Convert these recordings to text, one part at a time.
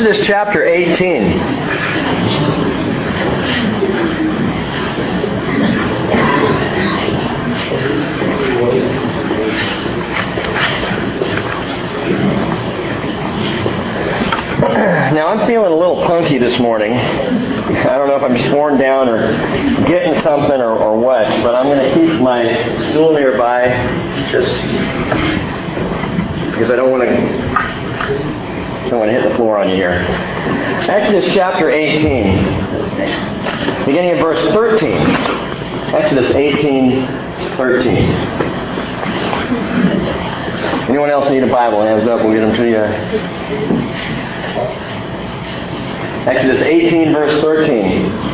Exodus chapter 18. Now I'm feeling a little punky this morning. I don't know if I'm just worn down or getting something or, or what, but I'm going to keep my stool nearby just because I don't want to don't want to hit the floor on you here. Exodus chapter 18, beginning of verse 13. Exodus 18, 13. Anyone else need a Bible? Hands up. We'll get them to you. Exodus 18, verse 13.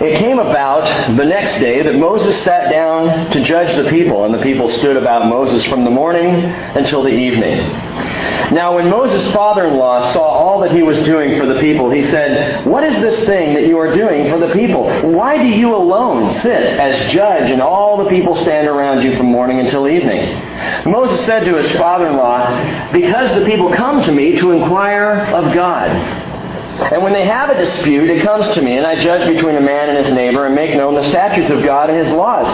It came about the next day that Moses sat down to judge the people, and the people stood about Moses from the morning until the evening. Now, when Moses' father in law saw all that he was doing for the people, he said, What is this thing that you are doing for the people? Why do you alone sit as judge, and all the people stand around you from morning until evening? Moses said to his father in law, Because the people come to me to inquire of God. And when they have a dispute, it comes to me, and I judge between a man and his neighbor and make known the statutes of God and his laws.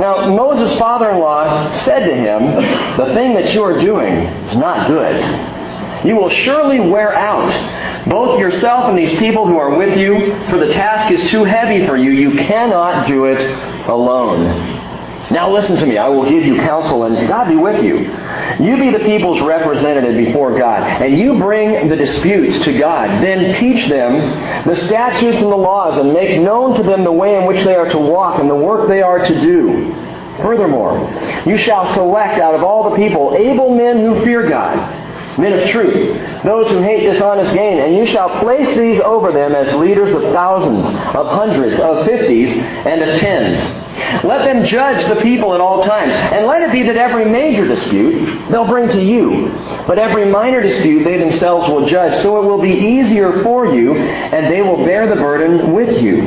Now, Moses' father in law said to him, The thing that you are doing is not good. You will surely wear out both yourself and these people who are with you, for the task is too heavy for you. You cannot do it alone. Now listen to me. I will give you counsel, and God be with you. You be the people's representative before God, and you bring the disputes to God. Then teach them the statutes and the laws, and make known to them the way in which they are to walk and the work they are to do. Furthermore, you shall select out of all the people able men who fear God men of truth, those who hate dishonest gain, and you shall place these over them as leaders of thousands, of hundreds, of fifties, and of tens. Let them judge the people at all times, and let it be that every major dispute they'll bring to you, but every minor dispute they themselves will judge, so it will be easier for you, and they will bear the burden with you.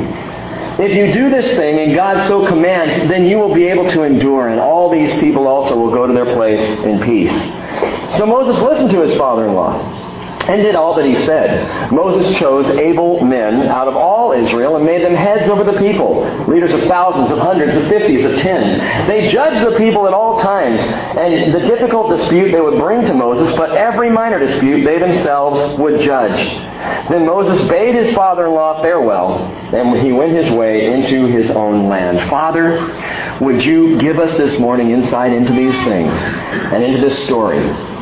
If you do this thing and God so commands, then you will be able to endure, and all these people also will go to their place in peace. So Moses listened to his father-in-law and did all that he said. Moses chose able men out of all Israel and made them heads over the people, leaders of thousands, of hundreds, of fifties, of tens. They judged the people at all times, and the difficult dispute they would bring to Moses, but every minor dispute they themselves would judge. Then Moses bade his father-in-law farewell, and he went his way into his own land. Father, would you give us this morning insight into these things and into this story?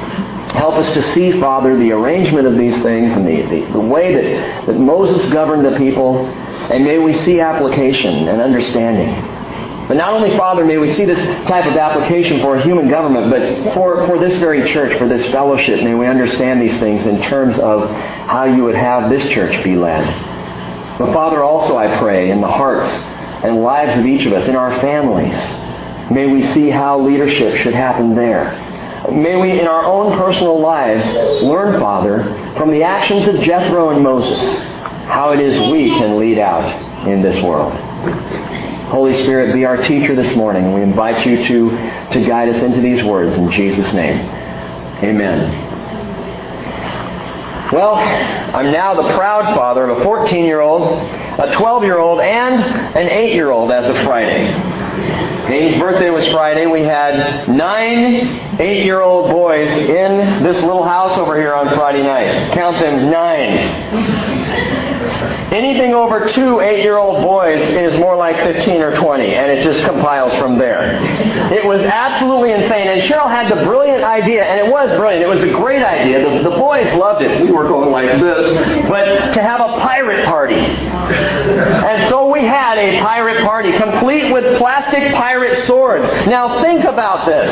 Help us to see, Father, the arrangement of these things and the, the, the, way that, that Moses governed the people, and may we see application and understanding. But not only, Father, may we see this type of application for a human government, but for, for this very church, for this fellowship, may we understand these things in terms of how you would have this church be led. But Father, also I pray in the hearts and lives of each of us, in our families, may we see how leadership should happen there. May we, in our own personal lives, learn, Father, from the actions of Jethro and Moses, how it is we can lead out in this world. Holy Spirit, be our teacher this morning. We invite you to, to guide us into these words in Jesus' name. Amen. Well, I'm now the proud father of a 14 year old, a 12 year old, and an 8 year old as of Friday. Hayden's birthday was Friday. We had nine eight year old boys in this little house over here on Friday night. Count them nine. Anything over two eight year old boys is more like 15 or 20, and it just compiles from there. It was absolutely insane. And Cheryl had the brilliant idea, and it was brilliant. It was a great idea. The, the boys loved it. We were going like this. But to have a pirate party. And so we had a pirate party, complete with plastic pirate swords. Now think about this.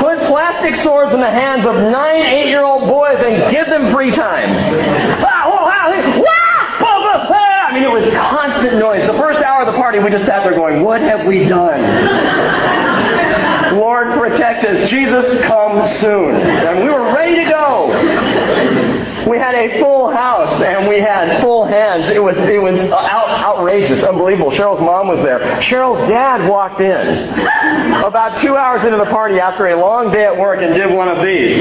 Put plastic swords in the hands of nine eight year old boys and give them free time. Constant noise. The first hour of the party, we just sat there going, What have we done? Lord, protect us. Jesus, come soon. And we were ready to go. We had a full house and we had full hands. It was it was out, outrageous, unbelievable. Cheryl's mom was there. Cheryl's dad walked in about two hours into the party after a long day at work and did one of these.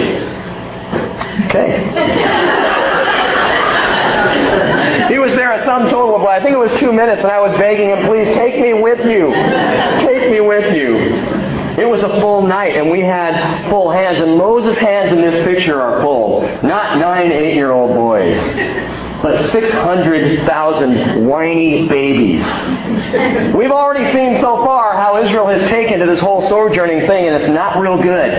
Okay. He was there a sum total of, I think it was two minutes, and I was begging him, please take me with you. Take me with you. It was a full night, and we had full hands. And Moses' hands in this picture are full. Not nine, eight-year-old boys, but 600,000 whiny babies. We've already seen so far how Israel has taken to this whole sojourning thing, and it's not real good.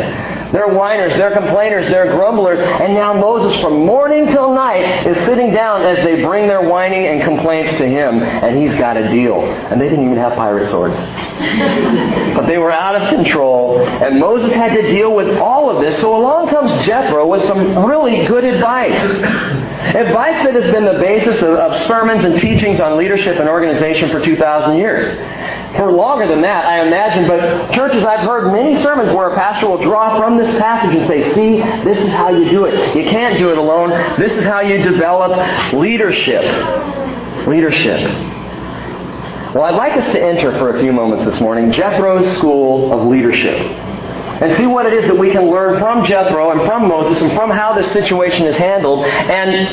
They're whiners, they're complainers, they're grumblers, and now Moses from morning till night is sitting down as they bring their whining and complaints to him, and he's got a deal. And they didn't even have pirate swords. but they were out of control, and Moses had to deal with all of this. So along comes Jethro with some really good advice. Advice that has been the basis of, of sermons and teachings on leadership and organization for 2,000 years. For longer than that, I imagine, but churches, I've heard many sermons where a pastor will draw from this passage and say, see, this is how you do it. You can't do it alone. This is how you develop leadership. Leadership. Well, I'd like us to enter for a few moments this morning Jethro's School of Leadership and see what it is that we can learn from Jethro and from Moses and from how this situation is handled. And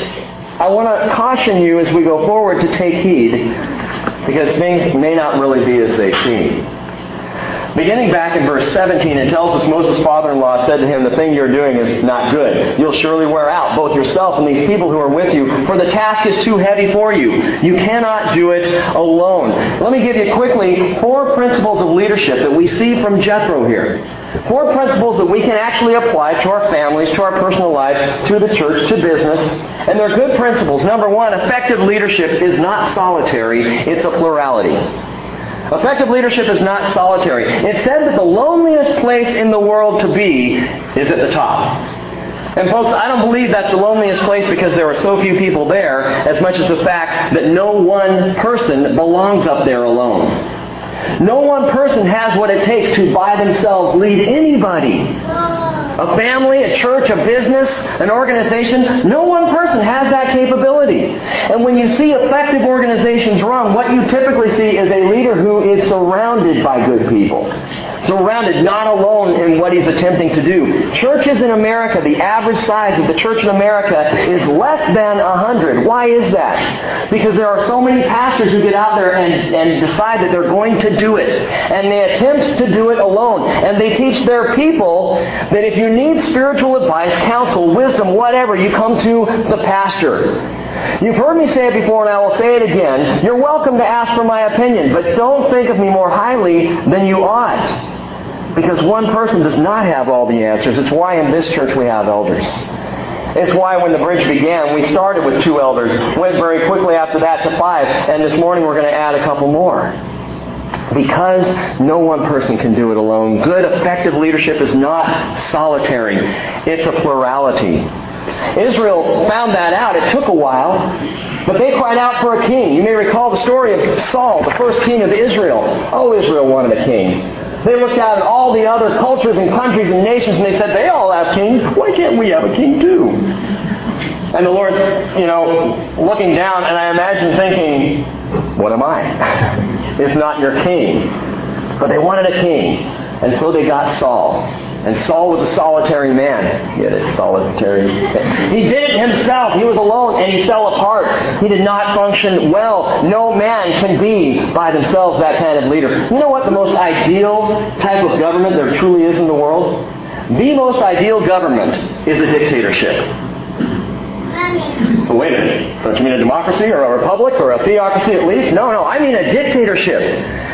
I want to caution you as we go forward to take heed because things may not really be as they seem. Beginning back in verse 17, it tells us Moses' father-in-law said to him, The thing you're doing is not good. You'll surely wear out both yourself and these people who are with you, for the task is too heavy for you. You cannot do it alone. Let me give you quickly four principles of leadership that we see from Jethro here. Four principles that we can actually apply to our families, to our personal life, to the church, to business. And they're good principles. Number one, effective leadership is not solitary, it's a plurality. Effective leadership is not solitary. It said that the loneliest place in the world to be is at the top. And folks, I don't believe that's the loneliest place because there are so few people there, as much as the fact that no one person belongs up there alone. No one person has what it takes to by themselves lead anybody. A family, a church, a business, an organization, no one person has that capability. And when you see effective organizations run, what you typically see is a leader who is surrounded by good people. Surrounded, not alone in what he's attempting to do. Churches in America, the average size of the church in America is less than 100. Why is that? Because there are so many pastors who get out there and, and decide that they're going to do it. And they attempt to do it alone. And they teach their people that if you need spiritual advice, counsel, wisdom, whatever, you come to the pastor. You've heard me say it before, and I will say it again. You're welcome to ask for my opinion, but don't think of me more highly than you ought. Because one person does not have all the answers. It's why in this church we have elders. It's why when the bridge began, we started with two elders, went very quickly after that to five, and this morning we're going to add a couple more. Because no one person can do it alone. Good, effective leadership is not solitary. It's a plurality. Israel found that out. It took a while. But they cried out for a king. You may recall the story of Saul, the first king of Israel. Oh, Israel wanted a king. They looked out at all the other cultures and countries and nations and they said, they all have kings. Why can't we have a king too? And the Lord's, you know, looking down and I imagine thinking, what am I? if not your king. But they wanted a king. And so they got Saul. And Saul was a solitary man. Get it? Solitary. He did it himself. He was alone and he fell apart. He did not function well. No man can be by themselves that kind of leader. You know what the most ideal type of government there truly is in the world? The most ideal government is a dictatorship. But wait a minute. Don't you mean a democracy or a republic or a theocracy at least? No, no. I mean a dictatorship.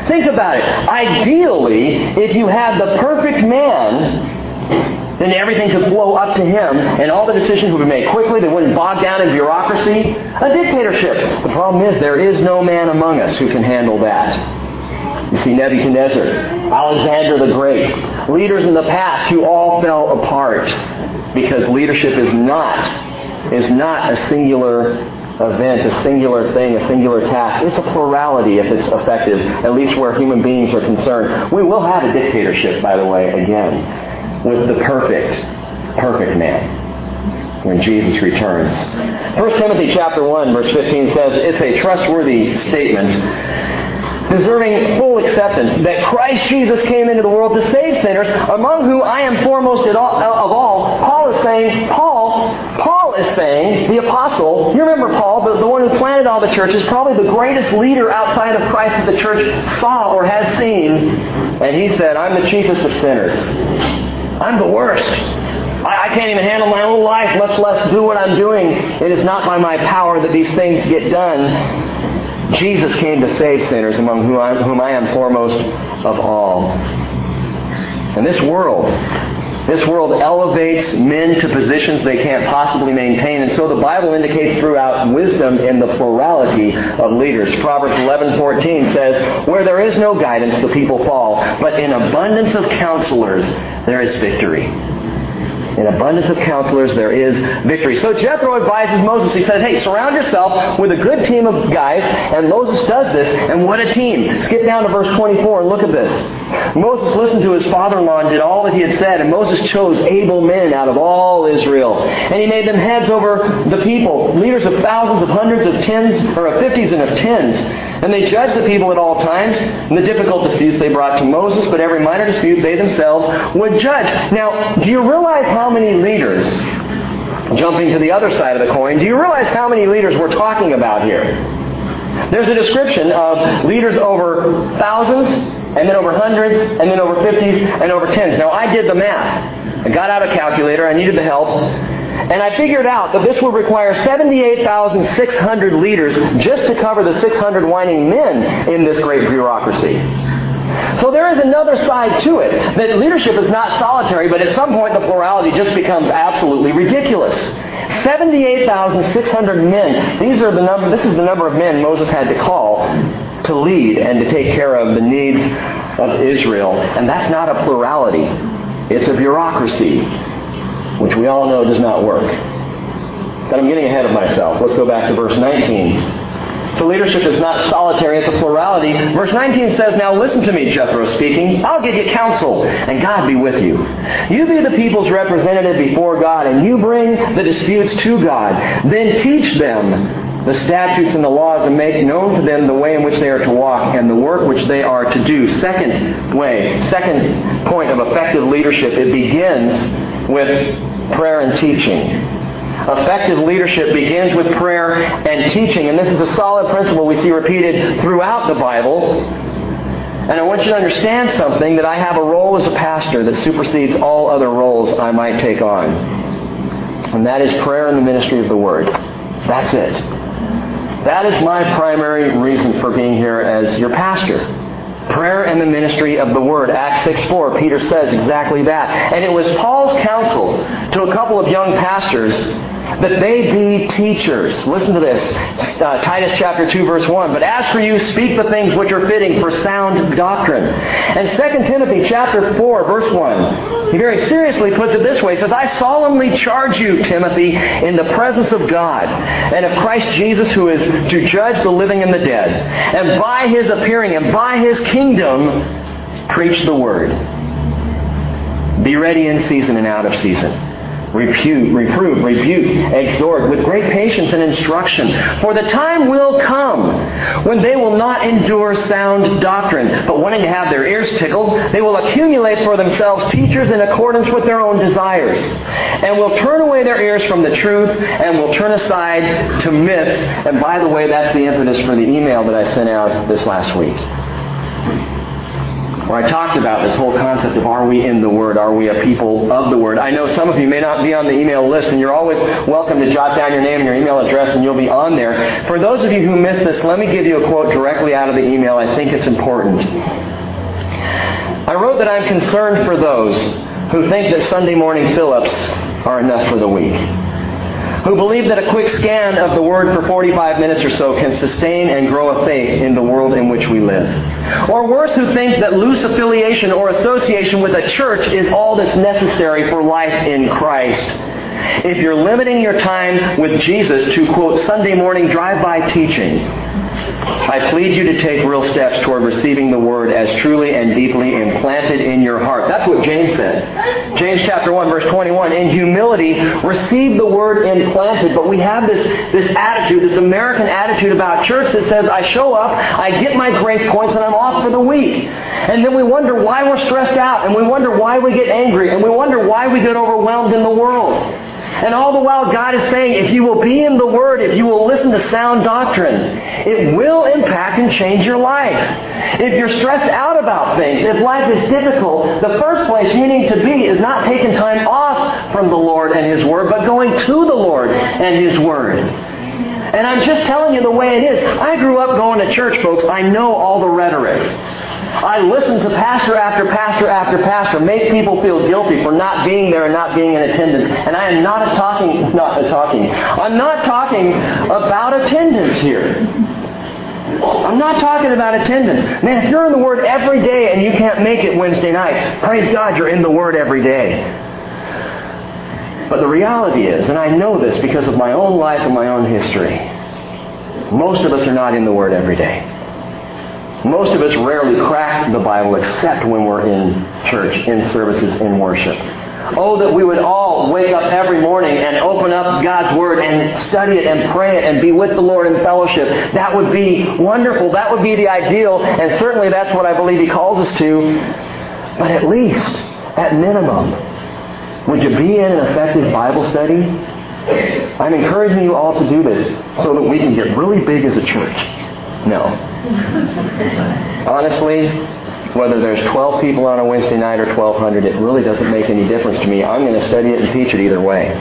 Think about it. Ideally, if you had the perfect man, then everything could flow up to him and all the decisions would be made quickly. They wouldn't bog down in bureaucracy. A dictatorship. The problem is there is no man among us who can handle that. You see Nebuchadnezzar, Alexander the Great, leaders in the past who all fell apart because leadership is not is not a singular event, a singular thing, a singular task. It's a plurality if it's effective, at least where human beings are concerned. We will have a dictatorship, by the way, again, with the perfect, perfect man. when Jesus returns. 1 Timothy chapter 1 verse 15 says it's a trustworthy statement deserving full acceptance that Christ Jesus came into the world to save sinners, among whom I am foremost of all. Paul is saying, Paul, Paul is saying, the apostle, you remember Paul, the, the one who planted all the churches, probably the greatest leader outside of Christ that the church saw or has seen, and he said, I'm the chiefest of sinners. I'm the worst. I, I can't even handle my own life, much less do what I'm doing. It is not by my power that these things get done. Jesus came to save sinners, among whom I, whom I am foremost of all. And this world, this world elevates men to positions they can't possibly maintain. And so the Bible indicates throughout wisdom in the plurality of leaders. Proverbs 11:14 says, "Where there is no guidance, the people fall, but in abundance of counselors there is victory." In abundance of counselors, there is victory. So Jethro advises Moses. He says, hey, surround yourself with a good team of guys. And Moses does this. And what a team. Skip down to verse 24 and look at this. Moses listened to his father-in-law and did all that he had said. And Moses chose able men out of all Israel. And he made them heads over the people, leaders of thousands, of hundreds, of tens, or of fifties and of tens. And they judged the people at all times. And the difficult disputes they brought to Moses, but every minor dispute they themselves would judge. Now, do you realize how many leaders, jumping to the other side of the coin, do you realize how many leaders we're talking about here? There's a description of leaders over thousands, and then over hundreds, and then over fifties, and over tens. Now, I did the math. I got out a calculator. I needed the help. And I figured out that this would require 78,600 leaders just to cover the 600 whining men in this great bureaucracy. So there is another side to it. That leadership is not solitary, but at some point the plurality just becomes absolutely ridiculous. 78,600 men. These are the number, this is the number of men Moses had to call to lead and to take care of the needs of Israel. And that's not a plurality. It's a bureaucracy, which we all know does not work. But I'm getting ahead of myself. Let's go back to verse 19. So leadership is not solitary, it's a plurality. Verse 19 says, Now listen to me, Jethro speaking. I'll give you counsel, and God be with you. You be the people's representative before God, and you bring the disputes to God. Then teach them the statutes and the laws and make known to them the way in which they are to walk and the work which they are to do. Second way, second point of effective leadership, it begins with prayer and teaching. Effective leadership begins with prayer and teaching. And this is a solid principle we see repeated throughout the Bible. And I want you to understand something that I have a role as a pastor that supersedes all other roles I might take on. And that is prayer and the ministry of the Word. That's it. That is my primary reason for being here as your pastor. Prayer and the ministry of the Word. Acts 6 4, Peter says exactly that. And it was Paul's counsel to a couple of young pastors that they be teachers. Listen to this. Uh, Titus chapter 2 verse 1. But as for you, speak the things which are fitting for sound doctrine. And 2 Timothy chapter 4 verse 1. He very seriously puts it this way. He says, I solemnly charge you, Timothy, in the presence of God and of Christ Jesus who is to judge the living and the dead. And by his appearing and by his kingdom, preach the word. Be ready in season and out of season repute, reprove, rebuke, exhort with great patience and instruction. For the time will come when they will not endure sound doctrine, but wanting to have their ears tickled, they will accumulate for themselves teachers in accordance with their own desires, and will turn away their ears from the truth and will turn aside to myths. And by the way, that's the impetus for the email that I sent out this last week where I talked about this whole concept of are we in the Word? Are we a people of the Word? I know some of you may not be on the email list, and you're always welcome to jot down your name and your email address, and you'll be on there. For those of you who missed this, let me give you a quote directly out of the email. I think it's important. I wrote that I'm concerned for those who think that Sunday morning Phillips are enough for the week who believe that a quick scan of the Word for 45 minutes or so can sustain and grow a faith in the world in which we live. Or worse, who think that loose affiliation or association with a church is all that's necessary for life in Christ. If you're limiting your time with Jesus to, quote, Sunday morning drive-by teaching, I plead you to take real steps toward receiving the word as truly and deeply implanted in your heart. That's what James said. James chapter 1 verse 21. In humility, receive the word implanted. But we have this, this attitude, this American attitude about church that says, I show up, I get my grace points, and I'm off for the week. And then we wonder why we're stressed out, and we wonder why we get angry, and we wonder why we get overwhelmed in the world. And all the while, God is saying, if you will be in the Word, if you will listen to sound doctrine, it will impact and change your life. If you're stressed out about things, if life is difficult, the first place you need to be is not taking time off from the Lord and His Word, but going to the Lord and His Word. And I'm just telling you the way it is. I grew up going to church, folks. I know all the rhetoric. I listen to pastor after pastor after pastor make people feel guilty for not being there and not being in attendance. And I am not talking, not talking. I'm not talking about attendance here. I'm not talking about attendance. Man, if you're in the Word every day and you can't make it Wednesday night, praise God you're in the Word every day. But the reality is, and I know this because of my own life and my own history, most of us are not in the Word every day. Most of us rarely crack the Bible except when we're in church, in services, in worship. Oh, that we would all wake up every morning and open up God's Word and study it and pray it and be with the Lord in fellowship. That would be wonderful. That would be the ideal. And certainly that's what I believe He calls us to. But at least, at minimum, would you be in an effective Bible study? I'm encouraging you all to do this so that we can get really big as a church. No. Honestly, whether there's 12 people on a Wednesday night or 1,200, it really doesn't make any difference to me. I'm going to study it and teach it either way.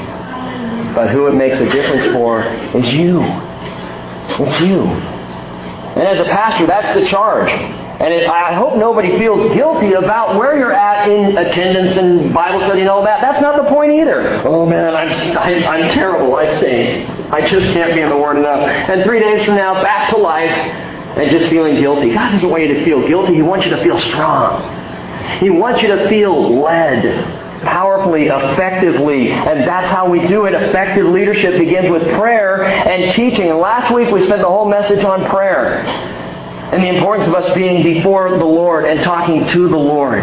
But who it makes a difference for is you. It's you. And as a pastor, that's the charge. And it, I hope nobody feels guilty about where you're at in attendance and Bible study and all that. That's not the point either. Oh man, I'm, I'm, I'm terrible. I say, I just can't be in the Word enough. And three days from now, back to life and just feeling guilty. God doesn't want you to feel guilty. He wants you to feel strong. He wants you to feel led powerfully, effectively. And that's how we do it. Effective leadership begins with prayer and teaching. And last week we spent the whole message on prayer and the importance of us being before the Lord and talking to the Lord.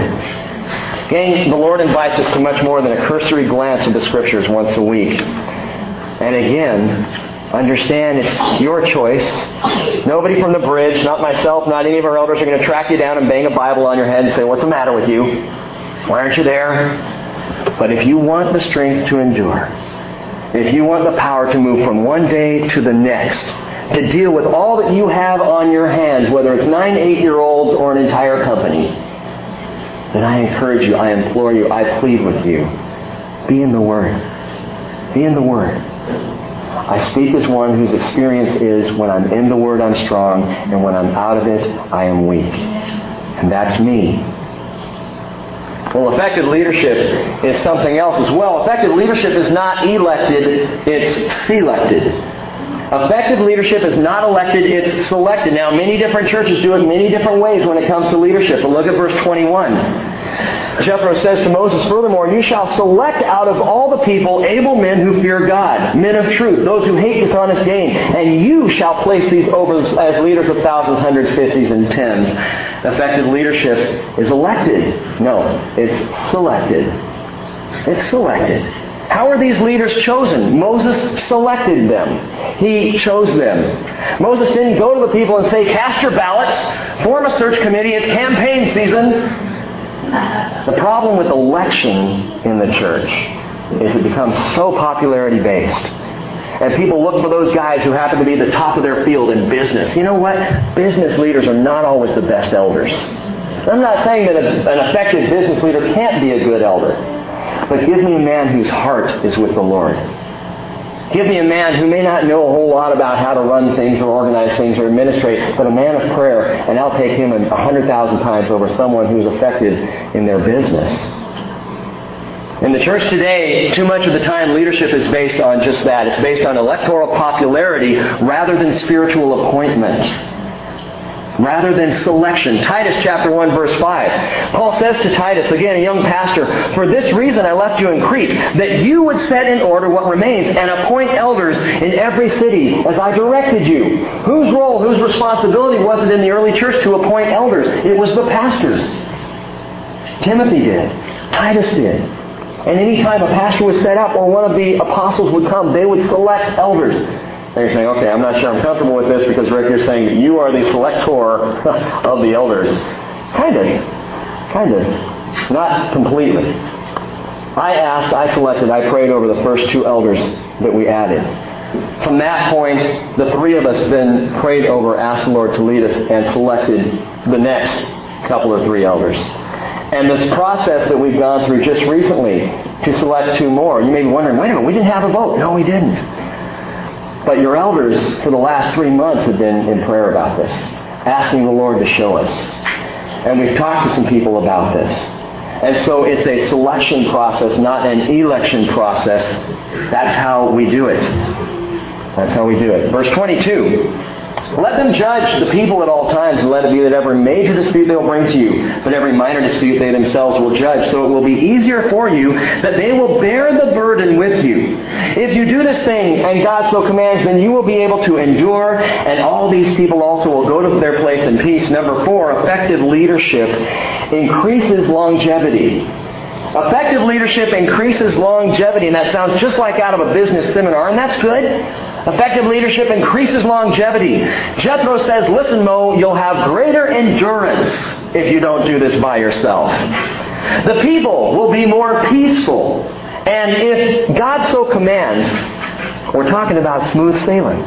Gang, the Lord invites us to much more than a cursory glance at the Scriptures once a week. And again, Understand it's your choice. Nobody from the bridge, not myself, not any of our elders are going to track you down and bang a Bible on your head and say, What's the matter with you? Why aren't you there? But if you want the strength to endure, if you want the power to move from one day to the next, to deal with all that you have on your hands, whether it's nine, eight year olds or an entire company, then I encourage you, I implore you, I plead with you. Be in the Word. Be in the Word. I speak as one whose experience is when I'm in the Word, I'm strong, and when I'm out of it, I am weak. And that's me. Well, effective leadership is something else as well. Effective leadership is not elected, it's selected. Effective leadership is not elected, it's selected. Now, many different churches do it many different ways when it comes to leadership. But look at verse 21. Jethro says to Moses, Furthermore, you shall select out of all the people able men who fear God, men of truth, those who hate dishonest gain, and you shall place these over as leaders of thousands, hundreds, fifties, and tens. Effective leadership is elected. No, it's selected. It's selected. How are these leaders chosen? Moses selected them. He chose them. Moses didn't go to the people and say, cast your ballots, form a search committee, it's campaign season. The problem with election in the church is it becomes so popularity based. And people look for those guys who happen to be the top of their field in business. You know what? Business leaders are not always the best elders. I'm not saying that an effective business leader can't be a good elder. But give me a man whose heart is with the Lord. Give me a man who may not know a whole lot about how to run things or organize things or administrate, but a man of prayer, and I'll take him a hundred thousand times over someone who's effective in their business. In the church today, too much of the time leadership is based on just that. It's based on electoral popularity rather than spiritual appointment. Rather than selection. Titus chapter 1 verse 5. Paul says to Titus, again a young pastor, For this reason I left you in Crete, that you would set in order what remains and appoint elders in every city as I directed you. Whose role, whose responsibility was it in the early church to appoint elders? It was the pastors. Timothy did. Titus did. And any time a pastor was set up or one of the apostles would come, they would select elders. And you're saying, okay, I'm not sure I'm comfortable with this because Rick, you're saying you are the selector of the elders. Kind of. Kind of. Not completely. I asked, I selected, I prayed over the first two elders that we added. From that point, the three of us then prayed over, asked the Lord to lead us, and selected the next couple or three elders. And this process that we've gone through just recently to select two more, you may be wondering, wait a minute, we didn't have a vote. No, we didn't. But your elders for the last three months have been in prayer about this, asking the Lord to show us. And we've talked to some people about this. And so it's a selection process, not an election process. That's how we do it. That's how we do it. Verse 22. Let them judge the people at all times, and let it be that every major dispute they will bring to you, but every minor dispute they themselves will judge. So it will be easier for you that they will bear the burden with you. If you do this thing, and God so commands, then you will be able to endure, and all these people also will go to their place in peace. Number four, effective leadership increases longevity. Effective leadership increases longevity, and that sounds just like out of a business seminar, and that's good. Effective leadership increases longevity. Jethro says, listen, Mo, you'll have greater endurance if you don't do this by yourself. The people will be more peaceful. And if God so commands, we're talking about smooth sailing.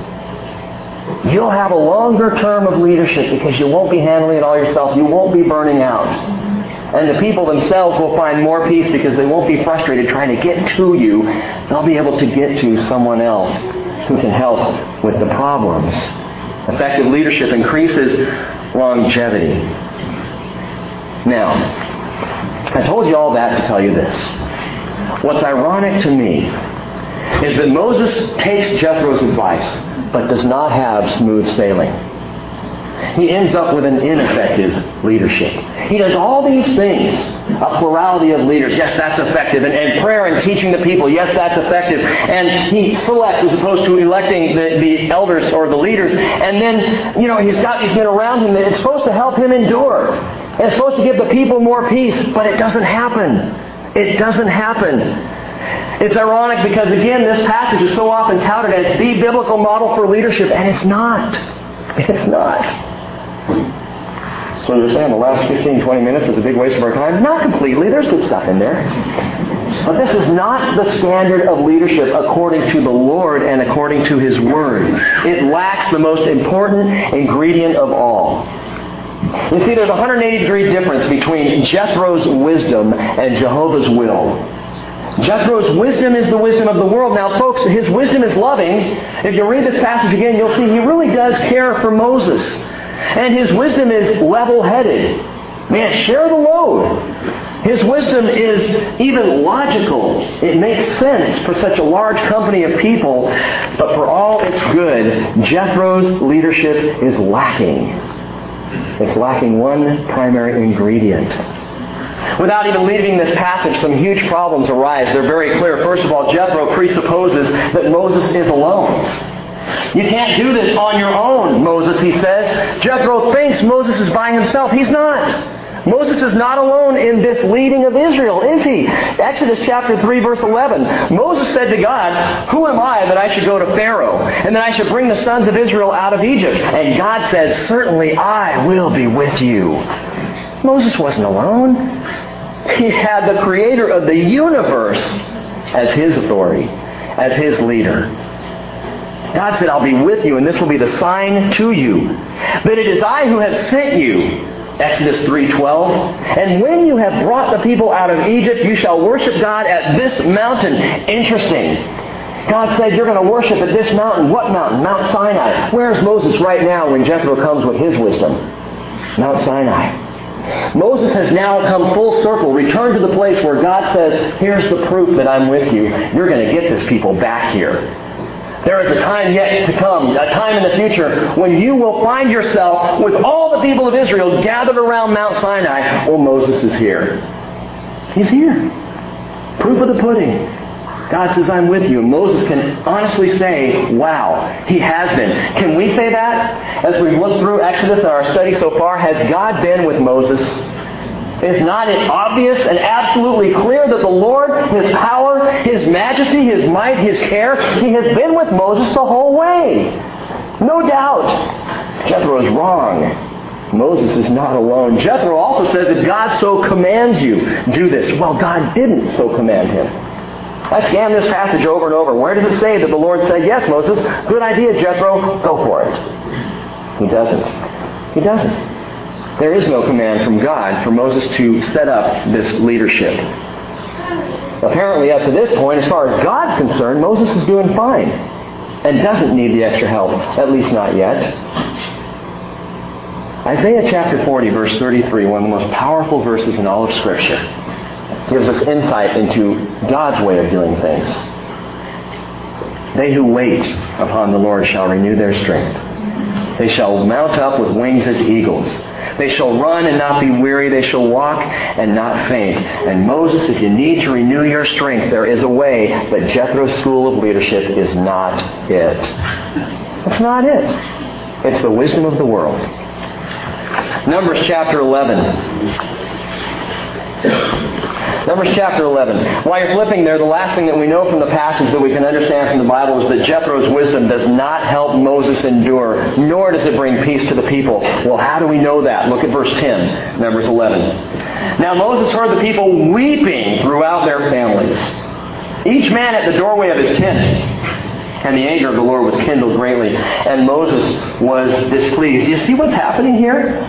You'll have a longer term of leadership because you won't be handling it all yourself. You won't be burning out. And the people themselves will find more peace because they won't be frustrated trying to get to you. They'll be able to get to someone else who can help with the problems. Effective leadership increases longevity. Now, I told you all that to tell you this. What's ironic to me is that Moses takes Jethro's advice, but does not have smooth sailing. He ends up with an ineffective leadership. He does all these things, a plurality of leaders. Yes, that's effective. And, and prayer and teaching the people. Yes, that's effective. And he selects as opposed to electing the, the elders or the leaders. And then, you know, he's got these men around him. It's supposed to help him endure. And it's supposed to give the people more peace. But it doesn't happen. It doesn't happen. It's ironic because, again, this passage is so often touted as the biblical model for leadership, and it's not. It's not. So you're saying the last 15, 20 minutes is a big waste of our time? Not completely. There's good stuff in there. But this is not the standard of leadership according to the Lord and according to His Word. It lacks the most important ingredient of all. You see, there's a 180 degree difference between Jethro's wisdom and Jehovah's will. Jethro's wisdom is the wisdom of the world. Now, folks, his wisdom is loving. If you read this passage again, you'll see he really does care for Moses. And his wisdom is level headed. Man, share the load. His wisdom is even logical. It makes sense for such a large company of people, but for all its good, Jethro's leadership is lacking. It's lacking one primary ingredient. Without even leaving this passage, some huge problems arise. They're very clear. First of all, Jethro presupposes that Moses is alone. You can't do this on your own, Moses, he says. Jethro thinks Moses is by himself. He's not. Moses is not alone in this leading of Israel, is he? Exodus chapter 3, verse 11. Moses said to God, Who am I that I should go to Pharaoh, and that I should bring the sons of Israel out of Egypt? And God said, Certainly I will be with you. Moses wasn't alone. He had the creator of the universe as his authority, as his leader. God said, I'll be with you, and this will be the sign to you that it is I who have sent you. Exodus 3:12. And when you have brought the people out of Egypt, you shall worship God at this mountain. Interesting. God said, You're going to worship at this mountain. What mountain? Mount Sinai. Where's Moses right now when Jethro comes with his wisdom? Mount Sinai. Moses has now come full circle, returned to the place where God says, Here's the proof that I'm with you. You're going to get this people back here. There is a time yet to come, a time in the future, when you will find yourself with all the people of Israel gathered around Mount Sinai. Well, Moses is here. He's here. Proof of the pudding. God says, I'm with you. Moses can honestly say, wow, he has been. Can we say that? As we've looked through Exodus and our study so far, has God been with Moses? Is not it obvious and absolutely clear that the Lord, His power, His majesty, His might, His care, He has been with Moses the whole way? No doubt. Jethro is wrong. Moses is not alone. Jethro also says, if God so commands you, do this. Well, God didn't so command him. I scan this passage over and over. Where does it say that the Lord said, Yes, Moses, good idea, Jethro, go for it? He doesn't. He doesn't. There is no command from God for Moses to set up this leadership. Apparently, up to this point, as far as God's concerned, Moses is doing fine and doesn't need the extra help, at least not yet. Isaiah chapter 40, verse 33, one of the most powerful verses in all of Scripture, gives us insight into God's way of doing things. They who wait upon the Lord shall renew their strength. They shall mount up with wings as eagles. They shall run and not be weary. They shall walk and not faint. And Moses, if you need to renew your strength, there is a way, but Jethro's school of leadership is not it. That's not it. It's the wisdom of the world. Numbers chapter 11. Numbers chapter 11. While you're flipping there, the last thing that we know from the passage that we can understand from the Bible is that Jethro's wisdom does not help Moses endure, nor does it bring peace to the people. Well, how do we know that? Look at verse 10, Numbers 11. Now Moses heard the people weeping throughout their families, each man at the doorway of his tent. And the anger of the Lord was kindled greatly, and Moses was displeased. Do you see what's happening here?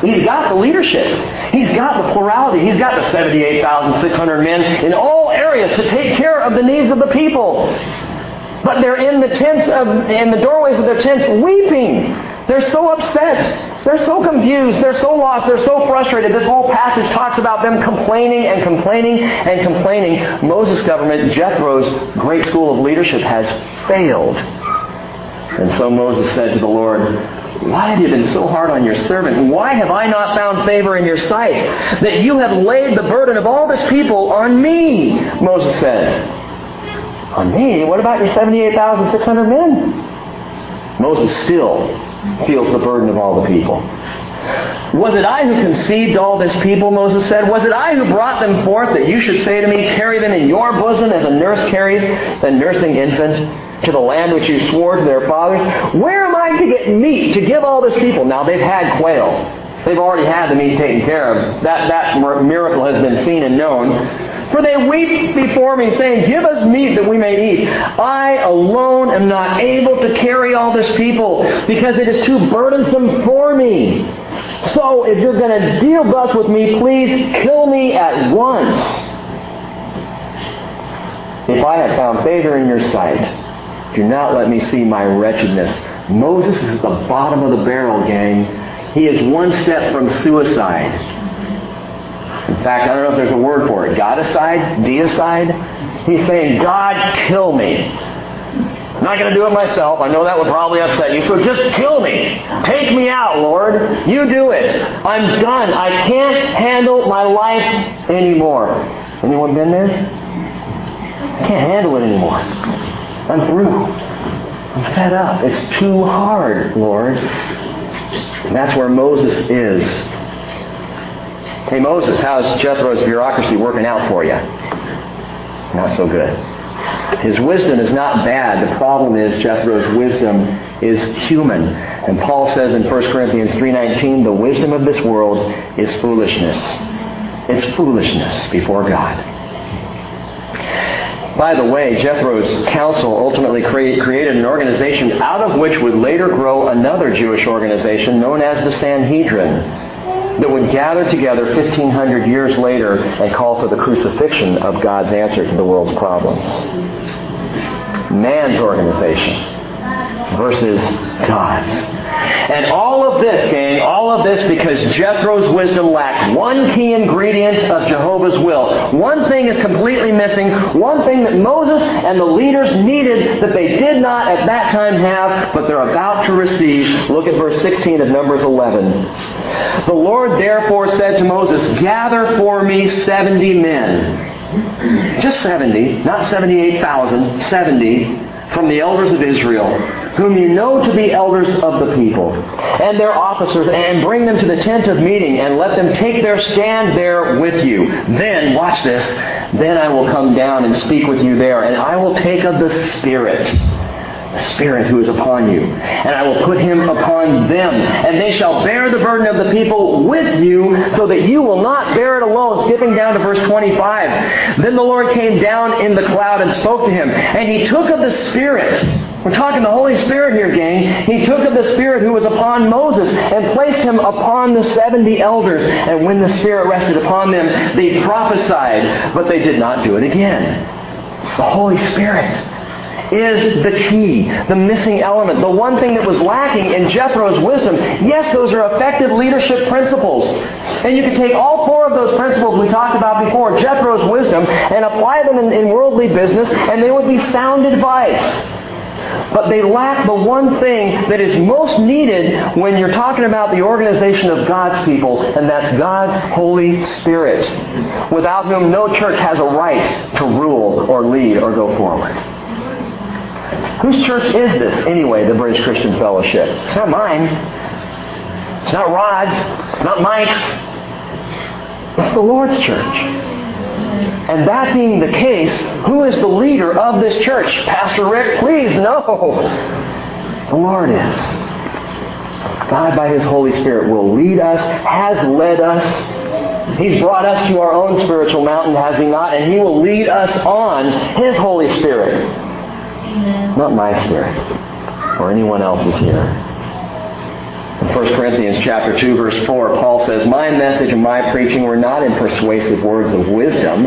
He's got the leadership. He's got the plurality. He's got the 78,600 men in all areas to take care of the needs of the people. But they're in the tents of, in the doorways of their tents weeping. They're so upset. They're so confused. They're so lost. They're so frustrated. This whole passage talks about them complaining and complaining and complaining. Moses' government, Jethro's great school of leadership, has failed. And so Moses said to the Lord, why have you been so hard on your servant? Why have I not found favor in your sight? That you have laid the burden of all this people on me, Moses says. On me? What about your 78,600 men? Moses still feels the burden of all the people. Was it I who conceived all this people, Moses said? Was it I who brought them forth that you should say to me, carry them in your bosom as a nurse carries a nursing infant? To the land which you swore to their fathers. Where am I to get meat to give all this people? Now they've had quail. They've already had the meat taken care of. That, that miracle has been seen and known. For they weep before me, saying, Give us meat that we may eat. I alone am not able to carry all this people, because it is too burdensome for me. So if you're going to deal thus with me, please kill me at once. If I have found favor in your sight, do not let me see my wretchedness. Moses is at the bottom of the barrel, gang. He is one step from suicide. In fact, I don't know if there's a word for it. Godicide? Deicide? He's saying, God, kill me. I'm not going to do it myself. I know that would probably upset you. So just kill me. Take me out, Lord. You do it. I'm done. I can't handle my life anymore. Anyone been there? I can't handle it anymore. I'm through. I'm fed up. It's too hard, Lord. And that's where Moses is. Hey, Moses, how's Jethro's bureaucracy working out for you? Not so good. His wisdom is not bad. The problem is Jethro's wisdom is human. And Paul says in 1 Corinthians 3.19, the wisdom of this world is foolishness. It's foolishness before God. By the way, Jethro's counsel ultimately created an organization out of which would later grow another Jewish organization known as the Sanhedrin that would gather together 1500 years later and call for the crucifixion of God's answer to the world's problems. Man's organization. Versus God's. And all of this, gang, all of this because Jethro's wisdom lacked one key ingredient of Jehovah's will. One thing is completely missing. One thing that Moses and the leaders needed that they did not at that time have, but they're about to receive. Look at verse 16 of Numbers 11. The Lord therefore said to Moses, Gather for me 70 men. Just 70, not 78,000, 70 from the elders of Israel, whom you know to be elders of the people, and their officers, and bring them to the tent of meeting, and let them take their stand there with you. Then, watch this, then I will come down and speak with you there, and I will take of the Spirit Spirit who is upon you. And I will put him upon them. And they shall bear the burden of the people with you, so that you will not bear it alone. Skipping down to verse 25. Then the Lord came down in the cloud and spoke to him. And he took of the Spirit. We're talking the Holy Spirit here, gang. He took of the Spirit who was upon Moses and placed him upon the 70 elders. And when the Spirit rested upon them, they prophesied, but they did not do it again. The Holy Spirit is the key, the missing element, the one thing that was lacking in Jethro's wisdom. Yes, those are effective leadership principles. And you can take all four of those principles we talked about before, Jethro's wisdom, and apply them in, in worldly business, and they would be sound advice. But they lack the one thing that is most needed when you're talking about the organization of God's people, and that's God's Holy Spirit, without whom no church has a right to rule or lead or go forward. Whose church is this, anyway, the Bridge Christian Fellowship? It's not mine. It's not Rod's. Not Mike's. It's the Lord's church. And that being the case, who is the leader of this church? Pastor Rick? Please, no. The Lord is. God, by His Holy Spirit, will lead us, has led us. He's brought us to our own spiritual mountain, has He not? And He will lead us on His Holy Spirit. Not my spirit or anyone else's here. In 1 Corinthians chapter 2 verse 4, Paul says, My message and my preaching were not in persuasive words of wisdom,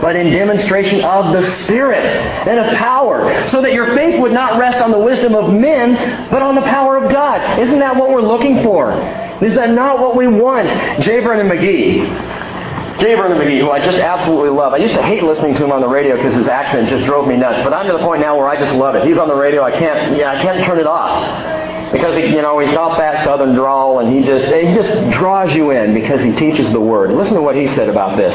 but in demonstration of the Spirit and of power, so that your faith would not rest on the wisdom of men, but on the power of God. Isn't that what we're looking for? Is that not what we want? J. and McGee, J. Vernon McGee, who I just absolutely love. I used to hate listening to him on the radio because his accent just drove me nuts. But I'm to the point now where I just love it. He's on the radio. I can't, yeah, I can't turn it off because he, you know, he's got that southern drawl, and he just he just draws you in because he teaches the word. Listen to what he said about this.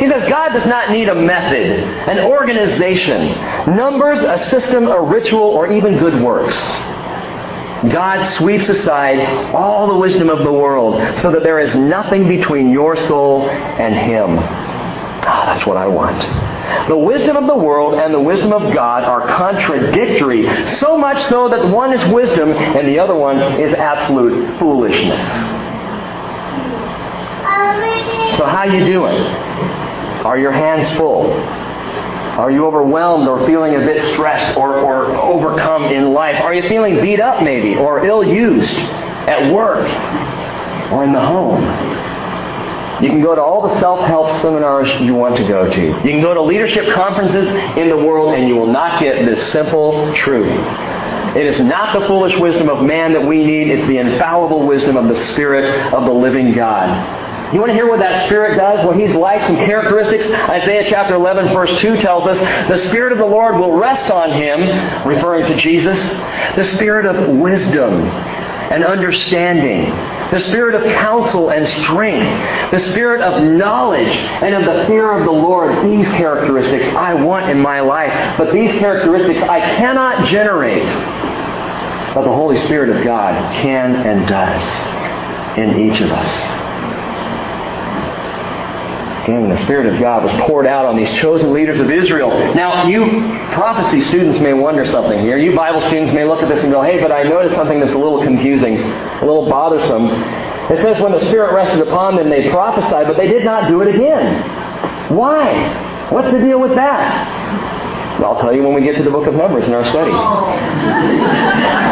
He says God does not need a method, an organization, numbers, a system, a ritual, or even good works. God sweeps aside all the wisdom of the world so that there is nothing between your soul and Him. Oh, that's what I want. The wisdom of the world and the wisdom of God are contradictory, so much so that one is wisdom and the other one is absolute foolishness. So how you doing? Are your hands full? Are you overwhelmed or feeling a bit stressed or, or overcome in life? Are you feeling beat up maybe or ill used at work or in the home? You can go to all the self-help seminars you want to go to. You can go to leadership conferences in the world and you will not get this simple truth. It is not the foolish wisdom of man that we need. It's the infallible wisdom of the Spirit of the living God. You want to hear what that Spirit does, what He's like, some characteristics? Isaiah chapter 11, verse 2 tells us, The Spirit of the Lord will rest on Him, referring to Jesus, the Spirit of wisdom and understanding, the spirit of counsel and strength, the spirit of knowledge and of the fear of the Lord. These characteristics I want in my life, but these characteristics I cannot generate. But the Holy Spirit of God can and does in each of us. Again, the Spirit of God was poured out on these chosen leaders of Israel. Now, you prophecy students may wonder something here. You Bible students may look at this and go, hey, but I noticed something that's a little confusing, a little bothersome. It says when the Spirit rested upon them, they prophesied, but they did not do it again. Why? What's the deal with that? I'll tell you when we get to the book of Numbers in our study.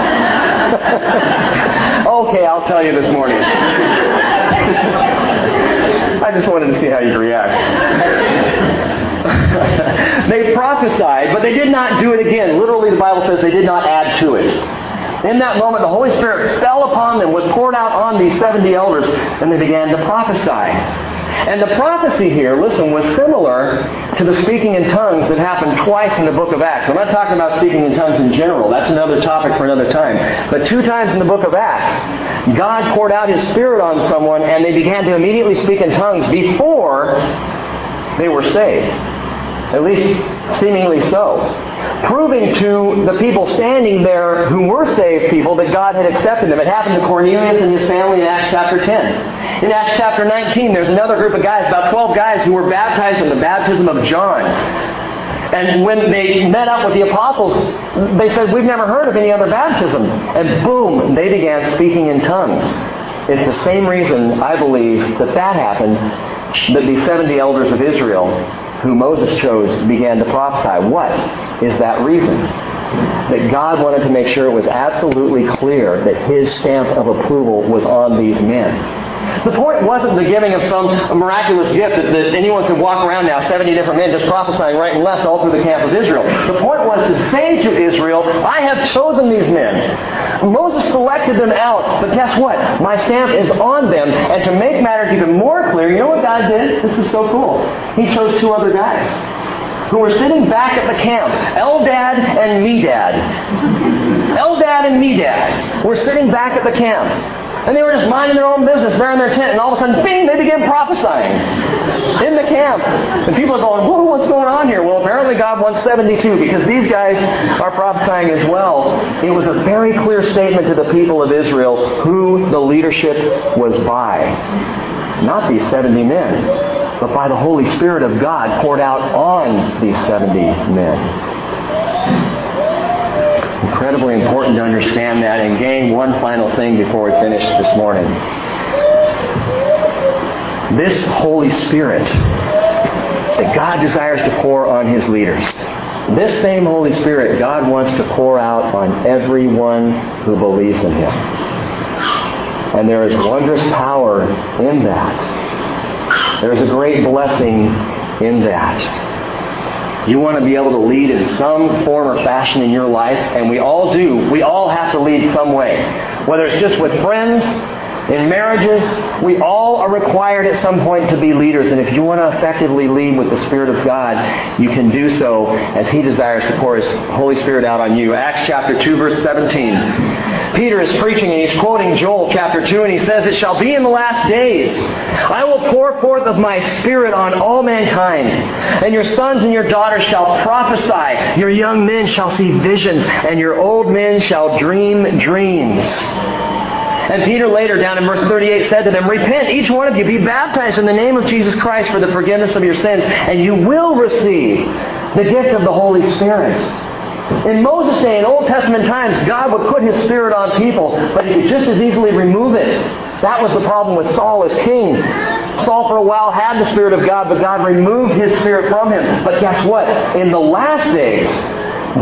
okay, I'll tell you this morning. I just wanted to see how you'd react. they prophesied, but they did not do it again. Literally, the Bible says they did not add to it. In that moment, the Holy Spirit fell upon them, was poured out on these 70 elders, and they began to prophesy. And the prophecy here, listen, was similar to the speaking in tongues that happened twice in the book of Acts. I'm not talking about speaking in tongues in general. That's another topic for another time. But two times in the book of Acts, God poured out His Spirit on someone and they began to immediately speak in tongues before they were saved. At least seemingly so. Proving to the people standing there who were saved people that God had accepted them. It happened to Cornelius and his family in Acts chapter 10. In Acts chapter 19, there's another group of guys, about 12 guys, who were baptized in the baptism of John. And when they met up with the apostles, they said, We've never heard of any other baptism. And boom, they began speaking in tongues. It's the same reason, I believe, that that happened, that the 70 elders of Israel who Moses chose began to prophesy. What is that reason? That God wanted to make sure it was absolutely clear that his stamp of approval was on these men. The point wasn't the giving of some miraculous gift that, that, anyone could walk around now, 70 different men just prophesying right and left all through the camp of Israel. The point was to say to Israel, I have chosen these men. Moses selected them out, but guess what? My stamp is on them. And to make matters even more clear, you know what God did? This is so cool. He chose two other guys who were sitting back at the camp, Eldad and Medad. Eldad and Medad were sitting back at the camp. And they were just minding their own business, bearing their tent, and all of a sudden, bing, they began prophesying in the camp. And people are going, whoa, what's going on here? Well, apparently God wants 72 because these guys are prophesying as well. It was a very clear statement to the people of Israel who the leadership was by. Not these 70 men, but by the Holy Spirit of God poured out on these 70 men incredibly important to understand that. And gang, one final thing before we finish this morning. This Holy Spirit that God desires to pour on His leaders, this same Holy Spirit God wants to pour out on everyone who believes in Him. And there is wondrous power in that. There is a great blessing in that. You want to be able to lead in some form or fashion in your life, and we all do. We all have to lead some way. Whether it's just with friends, in marriages, we all are required at some point to be leaders. And if you want to effectively lead with the Spirit of God, you can do so as He desires to pour His Holy Spirit out on you. Acts chapter 2, verse 17. Peter is preaching and he's quoting Joel chapter 2, and he says, It shall be in the last days. I will pour forth of my Spirit on all mankind. And your sons and your daughters shall prophesy. Your young men shall see visions, and your old men shall dream dreams. And Peter later, down in verse 38, said to them, Repent, each one of you, be baptized in the name of Jesus Christ for the forgiveness of your sins, and you will receive the gift of the Holy Spirit. In Moses' day, in Old Testament times, God would put His Spirit on people, but He could just as easily remove it. That was the problem with Saul as king. Saul for a while had the Spirit of God, but God removed His Spirit from him. But guess what? In the last days,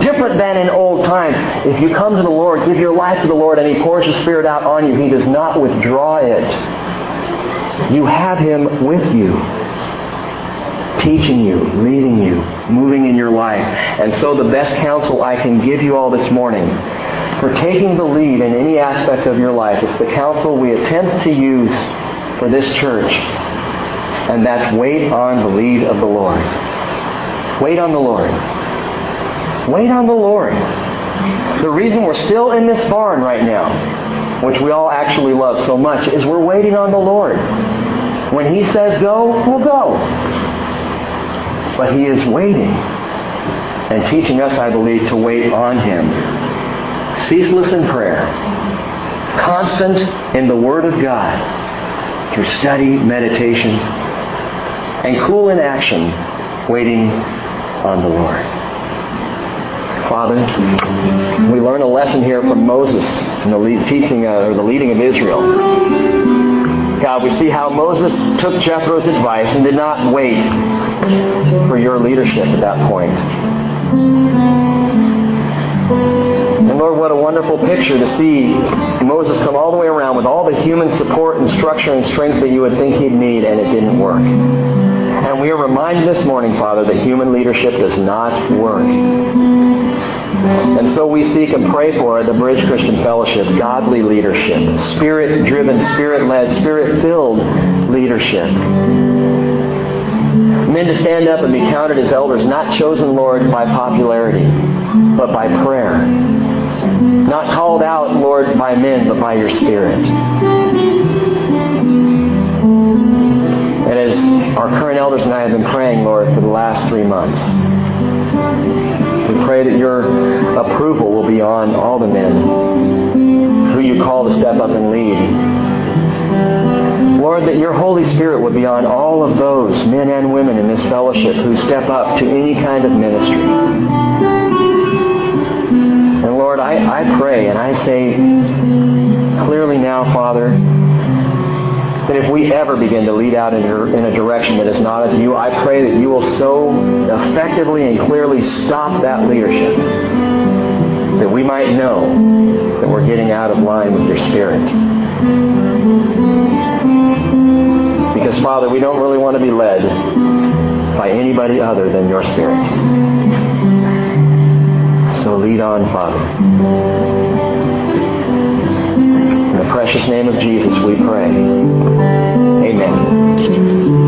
Different than in old times. If you come to the Lord, give your life to the Lord, and He pours His Spirit out on you, He does not withdraw it. You have Him with you, teaching you, leading you, moving in your life. And so the best counsel I can give you all this morning for taking the lead in any aspect of your life, it's the counsel we attempt to use for this church. And that's wait on the lead of the Lord. Wait on the Lord. Wait on the Lord. The reason we're still in this barn right now, which we all actually love so much, is we're waiting on the Lord. When He says go, we'll go. But He is waiting and teaching us, I believe, to wait on Him. Ceaseless in prayer, constant in the Word of God, through study, meditation, and cool in action, waiting on the Lord. Father. We learn a lesson here from Moses in the teaching uh, or the leading of Israel. God, we see how Moses took Jethro's advice and did not wait for your leadership at that point. And Lord, what a wonderful picture to see Moses come all the way around with all the human support and structure and strength that you would think he'd need, and it didn't work. And we are reminded this morning, Father, that human leadership does not work. And so we seek and pray for the Bridge Christian Fellowship godly leadership, spirit driven, spirit led, spirit filled leadership. Men to stand up and be counted as elders, not chosen, Lord, by popularity, but by prayer. Not called out, Lord, by men, but by your Spirit. And as our current elders and I have been praying, Lord, for the last three months, we pray that your approval will be on all the men who you call to step up and lead. Lord, that your Holy Spirit would be on all of those men and women in this fellowship who step up to any kind of ministry. And Lord, I, I pray and I say clearly now, Father, that if we ever begin to lead out in, a direction that is not of you, I pray that you will so effectively and clearly stop that leadership that we might know that we're getting out of line with your Spirit. Because, Father, we don't really want to be led by anybody other than your Spirit. So lead on, Father. In the precious name of Jesus we pray. Amen.